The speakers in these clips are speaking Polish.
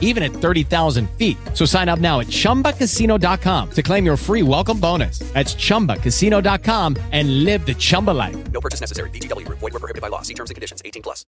even at 30,000 feet. So sign up now at chumbacasino.com to claim your free welcome bonus. That's chumbacasino.com and live the Chumba life. No purchase necessary. VGW Group. Void were prohibited by law. See terms and conditions. 18 plus.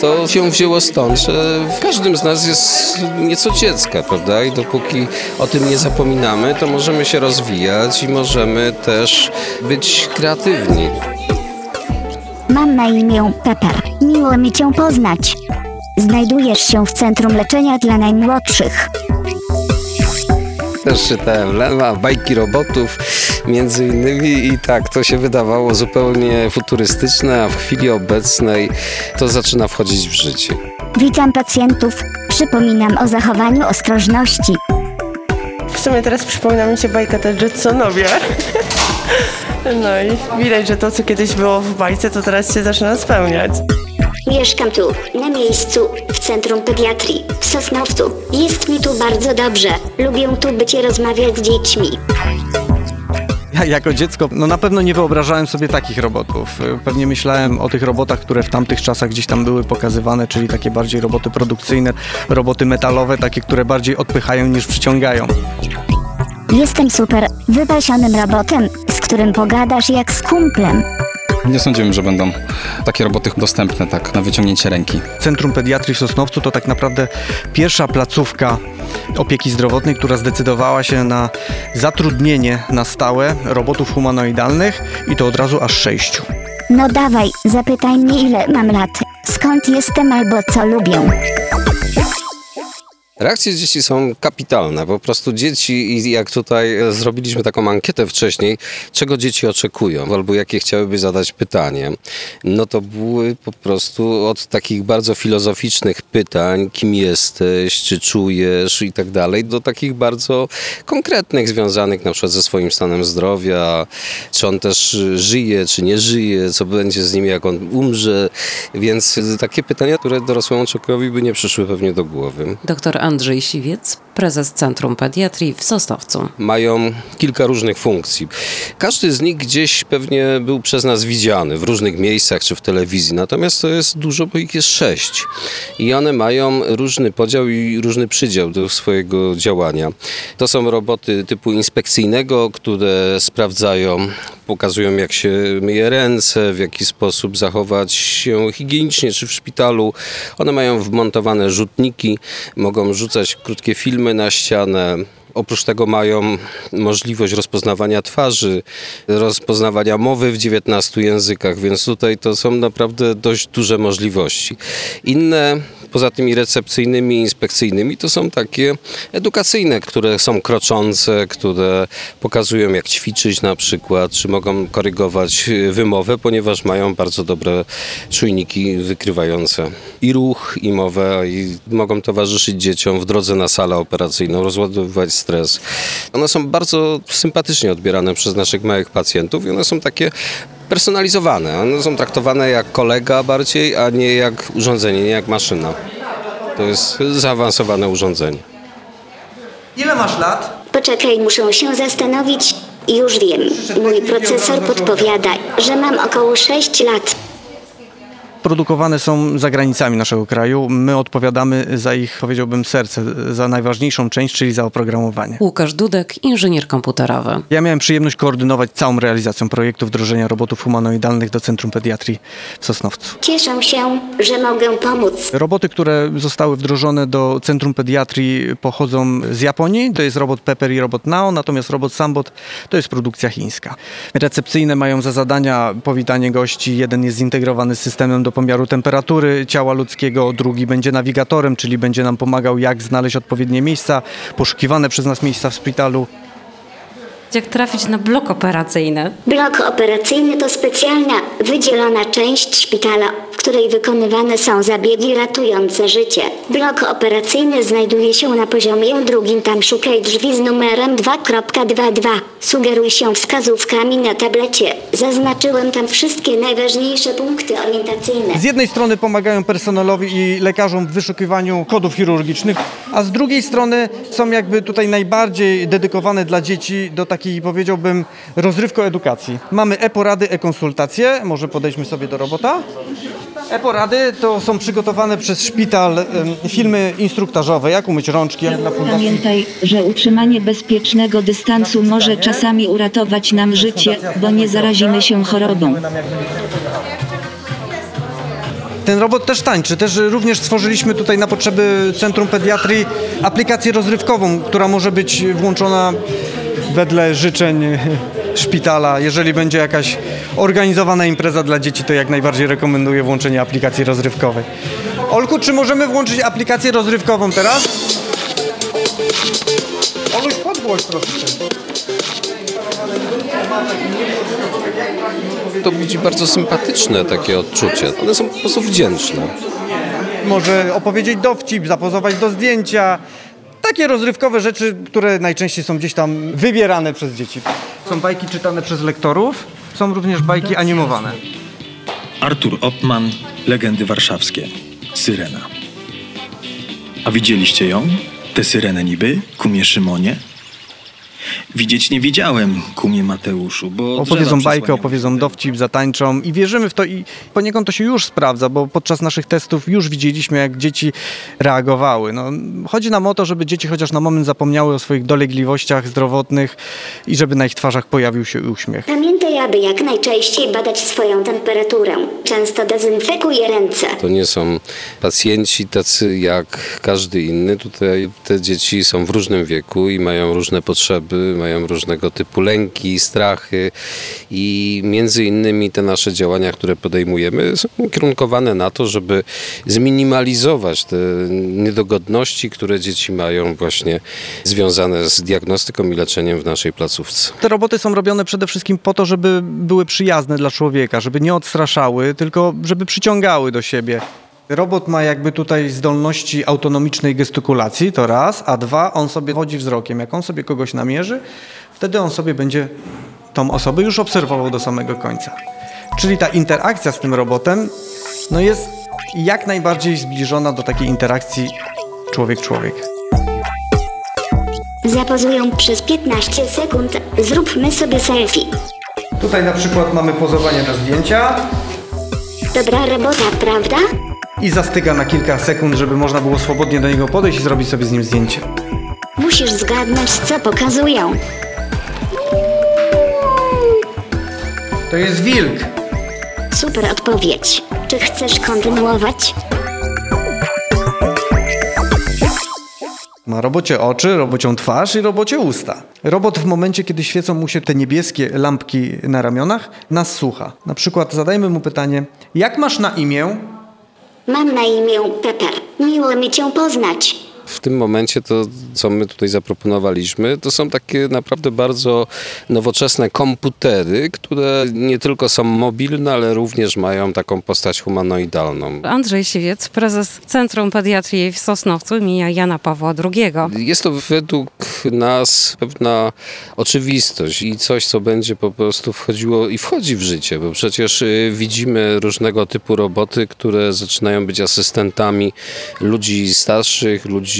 To się wzięło stąd, że w każdym z nas jest nieco dziecka, prawda? I dopóki o tym nie zapominamy, to możemy się rozwijać i możemy też być kreatywni. Mam na imię Pepper. Miło mi Cię poznać. Znajdujesz się w Centrum Leczenia dla Najmłodszych. Też czytałem Lema, bajki robotów między innymi i tak, to się wydawało zupełnie futurystyczne, a w chwili obecnej to zaczyna wchodzić w życie. Witam pacjentów. Przypominam o zachowaniu ostrożności. W sumie teraz przypomina mi się bajka te Jetsonowie. No i widać, że to, co kiedyś było w bajce, to teraz się zaczyna spełniać. Mieszkam tu, na miejscu, w Centrum Pediatrii, w Sosnowcu. Jest mi tu bardzo dobrze. Lubię tu być i rozmawiać z dziećmi. Ja jako dziecko no na pewno nie wyobrażałem sobie takich robotów. Pewnie myślałem o tych robotach, które w tamtych czasach gdzieś tam były pokazywane, czyli takie bardziej roboty produkcyjne, roboty metalowe, takie, które bardziej odpychają niż przyciągają. Jestem super wypasionym robotem, którym pogadasz jak z kumplem. Nie sądziłem, że będą takie roboty dostępne tak na wyciągnięcie ręki. Centrum Pediatrii w Sosnowcu to tak naprawdę pierwsza placówka opieki zdrowotnej, która zdecydowała się na zatrudnienie na stałe robotów humanoidalnych i to od razu aż sześciu. No dawaj, zapytaj mnie ile mam lat, skąd jestem albo co lubię. Reakcje dzieci są kapitalne. Po prostu dzieci, jak tutaj zrobiliśmy taką ankietę wcześniej, czego dzieci oczekują, albo jakie chciałyby zadać pytanie, no to były po prostu od takich bardzo filozoficznych pytań, kim jesteś, czy czujesz i tak dalej, do takich bardzo konkretnych, związanych na przykład ze swoim stanem zdrowia, czy on też żyje, czy nie żyje, co będzie z nim, jak on umrze. Więc takie pytania, które dorosłemu człowiekowi by nie przyszły pewnie do głowy. Dr Andrzej Siwiec, prezes Centrum Pediatrii w Sosnowcu. mają kilka różnych funkcji. Każdy z nich gdzieś pewnie był przez nas widziany w różnych miejscach czy w telewizji, natomiast to jest dużo, bo ich jest sześć. I one mają różny podział i różny przydział do swojego działania. To są roboty typu inspekcyjnego, które sprawdzają, pokazują jak się myje ręce, w jaki sposób zachować się higienicznie czy w szpitalu. One mają wmontowane rzutniki, mogą rzucać krótkie filmy na ścianę. Oprócz tego mają możliwość rozpoznawania twarzy, rozpoznawania mowy w 19 językach, więc tutaj to są naprawdę dość duże możliwości. Inne, poza tymi recepcyjnymi, inspekcyjnymi, to są takie edukacyjne, które są kroczące, które pokazują jak ćwiczyć na przykład, czy mogą korygować wymowę, ponieważ mają bardzo dobre czujniki wykrywające i ruch, i mowę, i mogą towarzyszyć dzieciom w drodze na salę operacyjną, rozładowywać stres. One są bardzo sympatycznie odbierane przez naszych małych pacjentów i one są takie personalizowane. One są traktowane jak kolega bardziej, a nie jak urządzenie, nie jak maszyna. To jest zaawansowane urządzenie. Ile masz lat? Poczekaj, muszę się zastanowić. Już wiem. Mój procesor podpowiada, że mam około 6 lat. Produkowane są za granicami naszego kraju. My odpowiadamy za ich, powiedziałbym, serce, za najważniejszą część, czyli za oprogramowanie. Łukasz Dudek, inżynier komputerowy. Ja miałem przyjemność koordynować całą realizację projektu wdrożenia robotów humanoidalnych do Centrum Pediatrii w Sosnowcu. Cieszę się, że mogę pomóc. Roboty, które zostały wdrożone do Centrum Pediatrii pochodzą z Japonii. To jest robot Pepper i robot Nao, natomiast robot Sambot to jest produkcja chińska. Recepcyjne mają za zadania powitanie gości. Jeden jest zintegrowany z systemem do pomiaru temperatury ciała ludzkiego, drugi będzie nawigatorem, czyli będzie nam pomagał jak znaleźć odpowiednie miejsca, poszukiwane przez nas miejsca w szpitalu. Jak trafić na blok operacyjny? Blok operacyjny to specjalna, wydzielona część szpitala, w której wykonywane są zabiegi ratujące życie. Blok operacyjny znajduje się na poziomie drugim. Tam szukaj drzwi z numerem 2.22. Sugeruj się wskazówkami na tablecie. Zaznaczyłem tam wszystkie najważniejsze punkty orientacyjne. Z jednej strony pomagają personelowi i lekarzom w wyszukiwaniu kodów chirurgicznych, a z drugiej strony są jakby tutaj najbardziej dedykowane dla dzieci do takiej, powiedziałbym, rozrywko-edukacji. Mamy e-porady, e-konsultacje, może podejdźmy sobie do robota. E-porady to są przygotowane przez szpital filmy instruktażowe, jak umyć rączki, jak dla fundacji. Pamiętaj, że utrzymanie bezpiecznego dystansu może czasami uratować nam życie, bo nie zarazimy się chorobą. Ten robot też tańczy. Też również stworzyliśmy tutaj na potrzeby Centrum Pediatrii aplikację rozrywkową, która może być włączona wedle życzeń szpitala. Jeżeli będzie jakaś organizowana impreza dla dzieci, to jak najbardziej rekomenduję włączenie aplikacji rozrywkowej. Olku, czy możemy włączyć aplikację rozrywkową teraz? Oluś, podgłoś troszeczkę. To budzi bardzo sympatyczne takie odczucie. One są po prostu wdzięczne. Może opowiedzieć dowcip, zapozować do zdjęcia. Takie rozrywkowe rzeczy, które najczęściej są gdzieś tam wybierane przez dzieci. Są bajki czytane przez lektorów, są również bajki animowane. Artur Oppman, Legendy Warszawskie. Syrena. A widzieliście ją? Tę syrenę niby? Kumie Szymonie? Widzieć nie widziałem, kumie Mateuszu, bo Opowiedzą bajkę, opowiedzą dowcip, zatańczą i wierzymy w to i poniekąd to się już sprawdza, bo podczas naszych testów już widzieliśmy, jak dzieci reagowały. No, chodzi nam o to, żeby dzieci chociaż na moment zapomniały o swoich dolegliwościach zdrowotnych i żeby na ich twarzach pojawił się uśmiech. Pamiętaj, aby jak najczęściej badać swoją temperaturę. Często dezynfekuj ręce. To nie są pacjenci tacy jak każdy inny. Tutaj te dzieci są w różnym wieku i mają różne potrzeby, mają różnego typu lęki, strachy i między innymi te nasze działania, które podejmujemy są ukierunkowane na to, żeby zminimalizować te niedogodności, które dzieci mają właśnie związane z diagnostyką i leczeniem w naszej placówce. Te roboty są robione przede wszystkim po to, żeby były przyjazne dla człowieka, żeby nie odstraszały, tylko żeby przyciągały do siebie. Robot ma jakby tutaj zdolności autonomicznej gestykulacji, to raz, a dwa, on sobie chodzi wzrokiem. Jak on sobie kogoś namierzy, wtedy on sobie będzie tą osobę już obserwował do samego końca. Czyli ta interakcja z tym robotem no jest jak najbardziej zbliżona do takiej interakcji człowiek-człowiek. Zapozują przez 15 sekund. Zróbmy sobie selfie. Tutaj na przykład mamy pozowanie na zdjęcia Dobra robota, prawda? I zastyga na kilka sekund, żeby można było swobodnie do niego podejść i zrobić sobie z nim zdjęcie. Musisz zgadnąć, co pokazują. To jest wilk. Super odpowiedź. Czy chcesz kontynuować? Ma robocie oczy, robocią twarz i robocie usta. Robot w momencie, kiedy świecą mu się te niebieskie lampki na ramionach, nas słucha. Na przykład zadajmy mu pytanie, jak masz na imię? Mam na imię Pepper. Miło mi cię poznać. W tym momencie to, co my tutaj zaproponowaliśmy, to są takie naprawdę bardzo nowoczesne komputery, które nie tylko są mobilne, ale również mają taką postać humanoidalną. Andrzej Siwiec, prezes Centrum Pediatrii w Sosnowcu imienia Jana Pawła II. Jest to według nas pewna oczywistość i coś, co będzie po prostu wchodziło i wchodzi w życie, bo przecież y, widzimy różnego typu roboty, które zaczynają być asystentami ludzi starszych, ludzi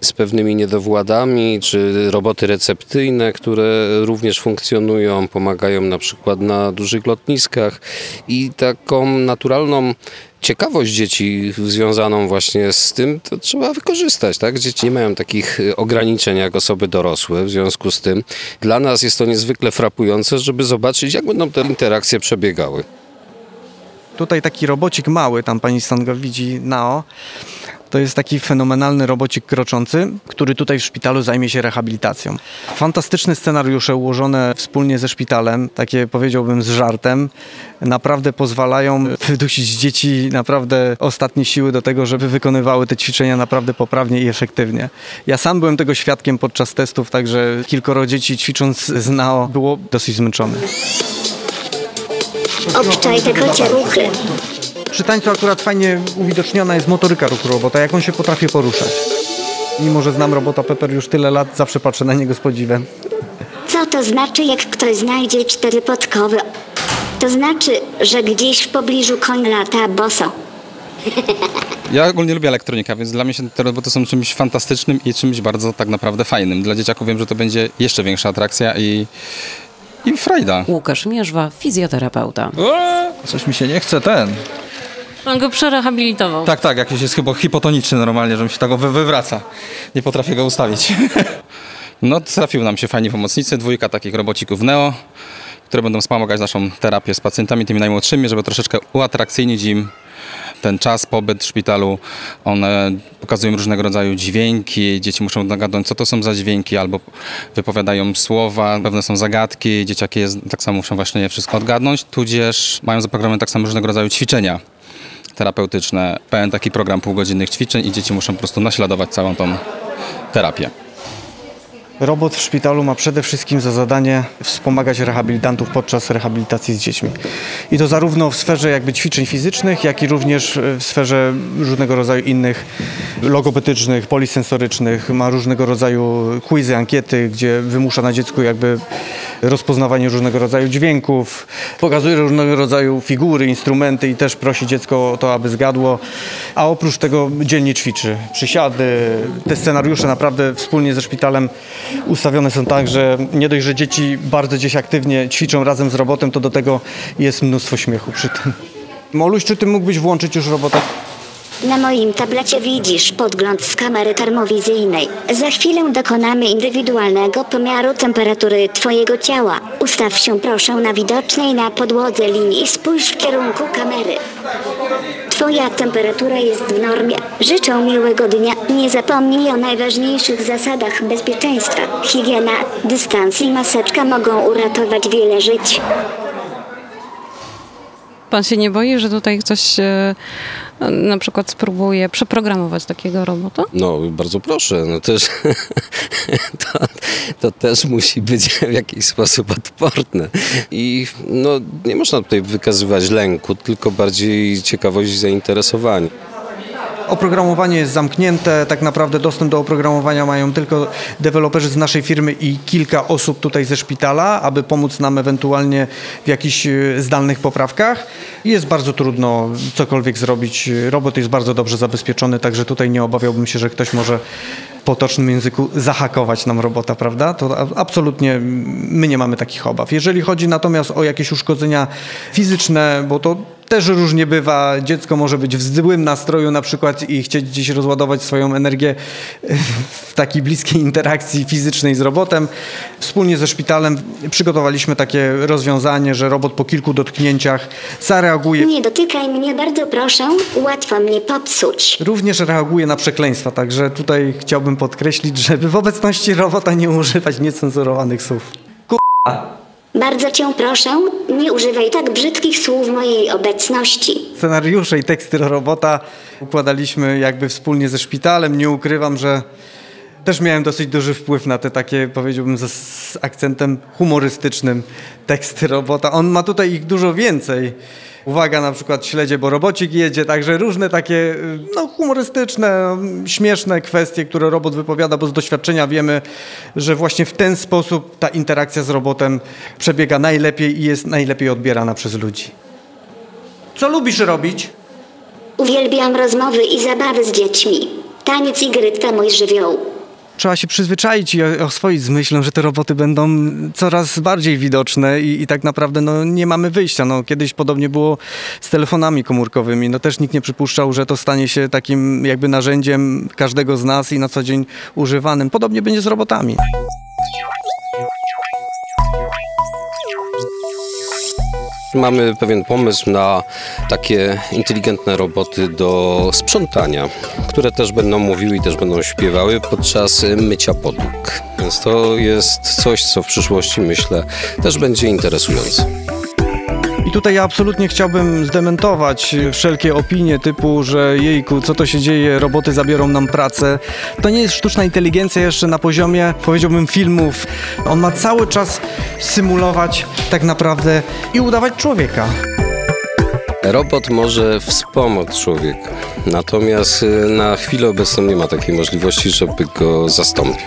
z pewnymi niedowładami, czy roboty receptyjne, które również funkcjonują, pomagają na przykład na dużych lotniskach i taką naturalną ciekawość dzieci związaną właśnie z tym, to trzeba wykorzystać, tak? Dzieci nie mają takich y, ograniczeń jak osoby dorosłe, w związku z tym dla nas jest to niezwykle frapujące, żeby zobaczyć, jak będą te interakcje przebiegały. Tutaj taki robocik mały, tam pani Stanga widzi Nao. To jest taki fenomenalny robocik kroczący, który tutaj w szpitalu zajmie się rehabilitacją. Fantastyczne scenariusze ułożone wspólnie ze szpitalem, takie powiedziałbym z żartem, naprawdę pozwalają wydusić dzieci naprawdę ostatnie siły do tego, żeby wykonywały te ćwiczenia naprawdę poprawnie i efektywnie. Ja sam byłem tego świadkiem podczas testów, także kilkoro dzieci ćwicząc z NAO było dosyć zmęczonych. Obczaj te kocie ruchy. Przy tańcu akurat fajnie uwidoczniona jest motoryka ruchu robota, jak on się potrafi poruszać. Mimo, że znam robota Pepper już tyle lat, zawsze patrzę na niego z podziwem. Co to znaczy, jak ktoś znajdzie cztery podkowy? To znaczy, że gdzieś w pobliżu koń lata boso. Ja ogólnie lubię elektronikę, więc dla mnie się te roboty są czymś fantastycznym i czymś bardzo tak naprawdę fajnym. Dla dzieciaków wiem, że to będzie jeszcze większa atrakcja i, i frajda. Łukasz Mierzwa, fizjoterapeuta. Coś mi się nie chce ten. On go przerehabilitował. Tak, tak, jakiś jest chyba hipotoniczny normalnie, że mi się tego wy- wywraca. Nie potrafię go ustawić. No trafił nam się fajni pomocnicy, dwójka takich robocików Neo, które będą wspomagać naszą terapię z pacjentami, tymi najmłodszymi, żeby troszeczkę uatrakcyjnić im ten czas, pobyt w szpitalu. One pokazują różnego rodzaju dźwięki, dzieci muszą nagadnąć, co to są za dźwięki, albo wypowiadają słowa, pewne są zagadki, dzieciaki jest, tak samo muszą właśnie je wszystko odgadnąć, tudzież mają zaprogramowane tak samo różnego rodzaju ćwiczenia terapeutyczne. Pełen taki program półgodzinnych ćwiczeń i dzieci muszą po prostu naśladować całą tą terapię. Robot w szpitalu ma przede wszystkim za zadanie wspomagać rehabilitantów podczas rehabilitacji z dziećmi. I to zarówno w sferze jakby ćwiczeń fizycznych, jak i również w sferze różnego rodzaju innych logopedycznych, polisensorycznych. Ma różnego rodzaju quizy, ankiety, gdzie wymusza na dziecku jakby rozpoznawanie różnego rodzaju dźwięków, pokazuje różnego rodzaju figury, instrumenty i też prosi dziecko o to, aby zgadło. A oprócz tego dzielnie ćwiczy. Przysiady, te scenariusze naprawdę wspólnie ze szpitalem ustawione są tak, że nie dość, że dzieci bardzo gdzieś aktywnie ćwiczą razem z robotem, to do tego jest mnóstwo śmiechu przy tym. Moluś, czy ty mógłbyś włączyć już robota? Na moim tablecie widzisz podgląd z kamery termowizyjnej. Za chwilę dokonamy indywidualnego pomiaru temperatury Twojego ciała. Ustaw się proszę na widocznej na podłodze linii i spójrz w kierunku kamery. Twoja temperatura jest w normie. Życzę miłego dnia. Nie zapomnij o najważniejszych zasadach bezpieczeństwa. Higiena, dystans i maseczka mogą uratować wiele żyć. Pan się nie boi, że tutaj ktoś e, na przykład spróbuje przeprogramować takiego robota? No, bardzo proszę. No też, to, to też musi być w jakiś sposób odporne. I no, nie można tutaj wykazywać lęku, tylko bardziej ciekawość i zainteresowanie. Oprogramowanie jest zamknięte, tak naprawdę dostęp do oprogramowania mają tylko deweloperzy z naszej firmy i kilka osób tutaj ze szpitala, aby pomóc nam ewentualnie w jakichś e, zdalnych poprawkach. Jest bardzo trudno cokolwiek zrobić. Robot jest bardzo dobrze zabezpieczony, także tutaj nie obawiałbym się, że ktoś może w potocznym języku zahakować nam robota, prawda? To absolutnie my nie mamy takich obaw. Jeżeli chodzi natomiast o jakieś uszkodzenia fizyczne, bo to też różnie bywa. Dziecko może być w złym nastroju na przykład i chcieć gdzieś rozładować swoją energię w takiej bliskiej interakcji fizycznej z robotem. Wspólnie ze szpitalem przygotowaliśmy takie rozwiązanie, że robot po kilku dotknięciach zareaguje. Nie dotykaj mnie, bardzo proszę. Łatwo mnie popsuć. Również reaguje na przekleństwa, także tutaj chciałbym podkreślić, żeby w obecności robota nie używać niecenzurowanych słów. Bardzo cię proszę, nie używaj tak brzydkich słów w mojej obecności. Scenariusze i teksty robota układaliśmy jakby wspólnie ze szpitalem. Nie ukrywam, że też miałem dosyć duży wpływ na te takie, powiedziałbym, z, z akcentem humorystycznym teksty robota. On ma tutaj ich dużo więcej. Uwaga, na przykład śledzie, bo robocik jedzie, także różne takie y, no, humorystyczne, śmieszne kwestie, które robot wypowiada, bo z doświadczenia wiemy, że właśnie w ten sposób ta interakcja z robotem przebiega najlepiej i jest najlepiej odbierana przez ludzi. Co lubisz robić? Uwielbiam rozmowy i zabawy z dziećmi. Taniec i gry to mój żywioł. Trzeba się przyzwyczaić i oswoić z myślą, że te roboty będą coraz bardziej widoczne i, i tak naprawdę no, nie mamy wyjścia. No, kiedyś podobnie było z telefonami komórkowymi. No, też nikt nie przypuszczał, że to stanie się takim jakby narzędziem każdego z nas i na co dzień używanym. Podobnie będzie z robotami. Mamy pewien pomysł na takie inteligentne roboty do sprzątania, które też będą mówiły i też będą śpiewały podczas mycia podłóg. Więc to jest coś, co w przyszłości myślę też będzie interesujące. I tutaj ja absolutnie chciałbym zdementować wszelkie opinie typu, że jejku, co to się dzieje, roboty zabiorą nam pracę. To nie jest sztuczna inteligencja jeszcze na poziomie, powiedziałbym, filmów. On ma cały czas symulować tak naprawdę i udawać człowieka. Robot może wspomóc człowieka, natomiast y, na chwilę obecną nie ma takiej możliwości, żeby go zastąpił.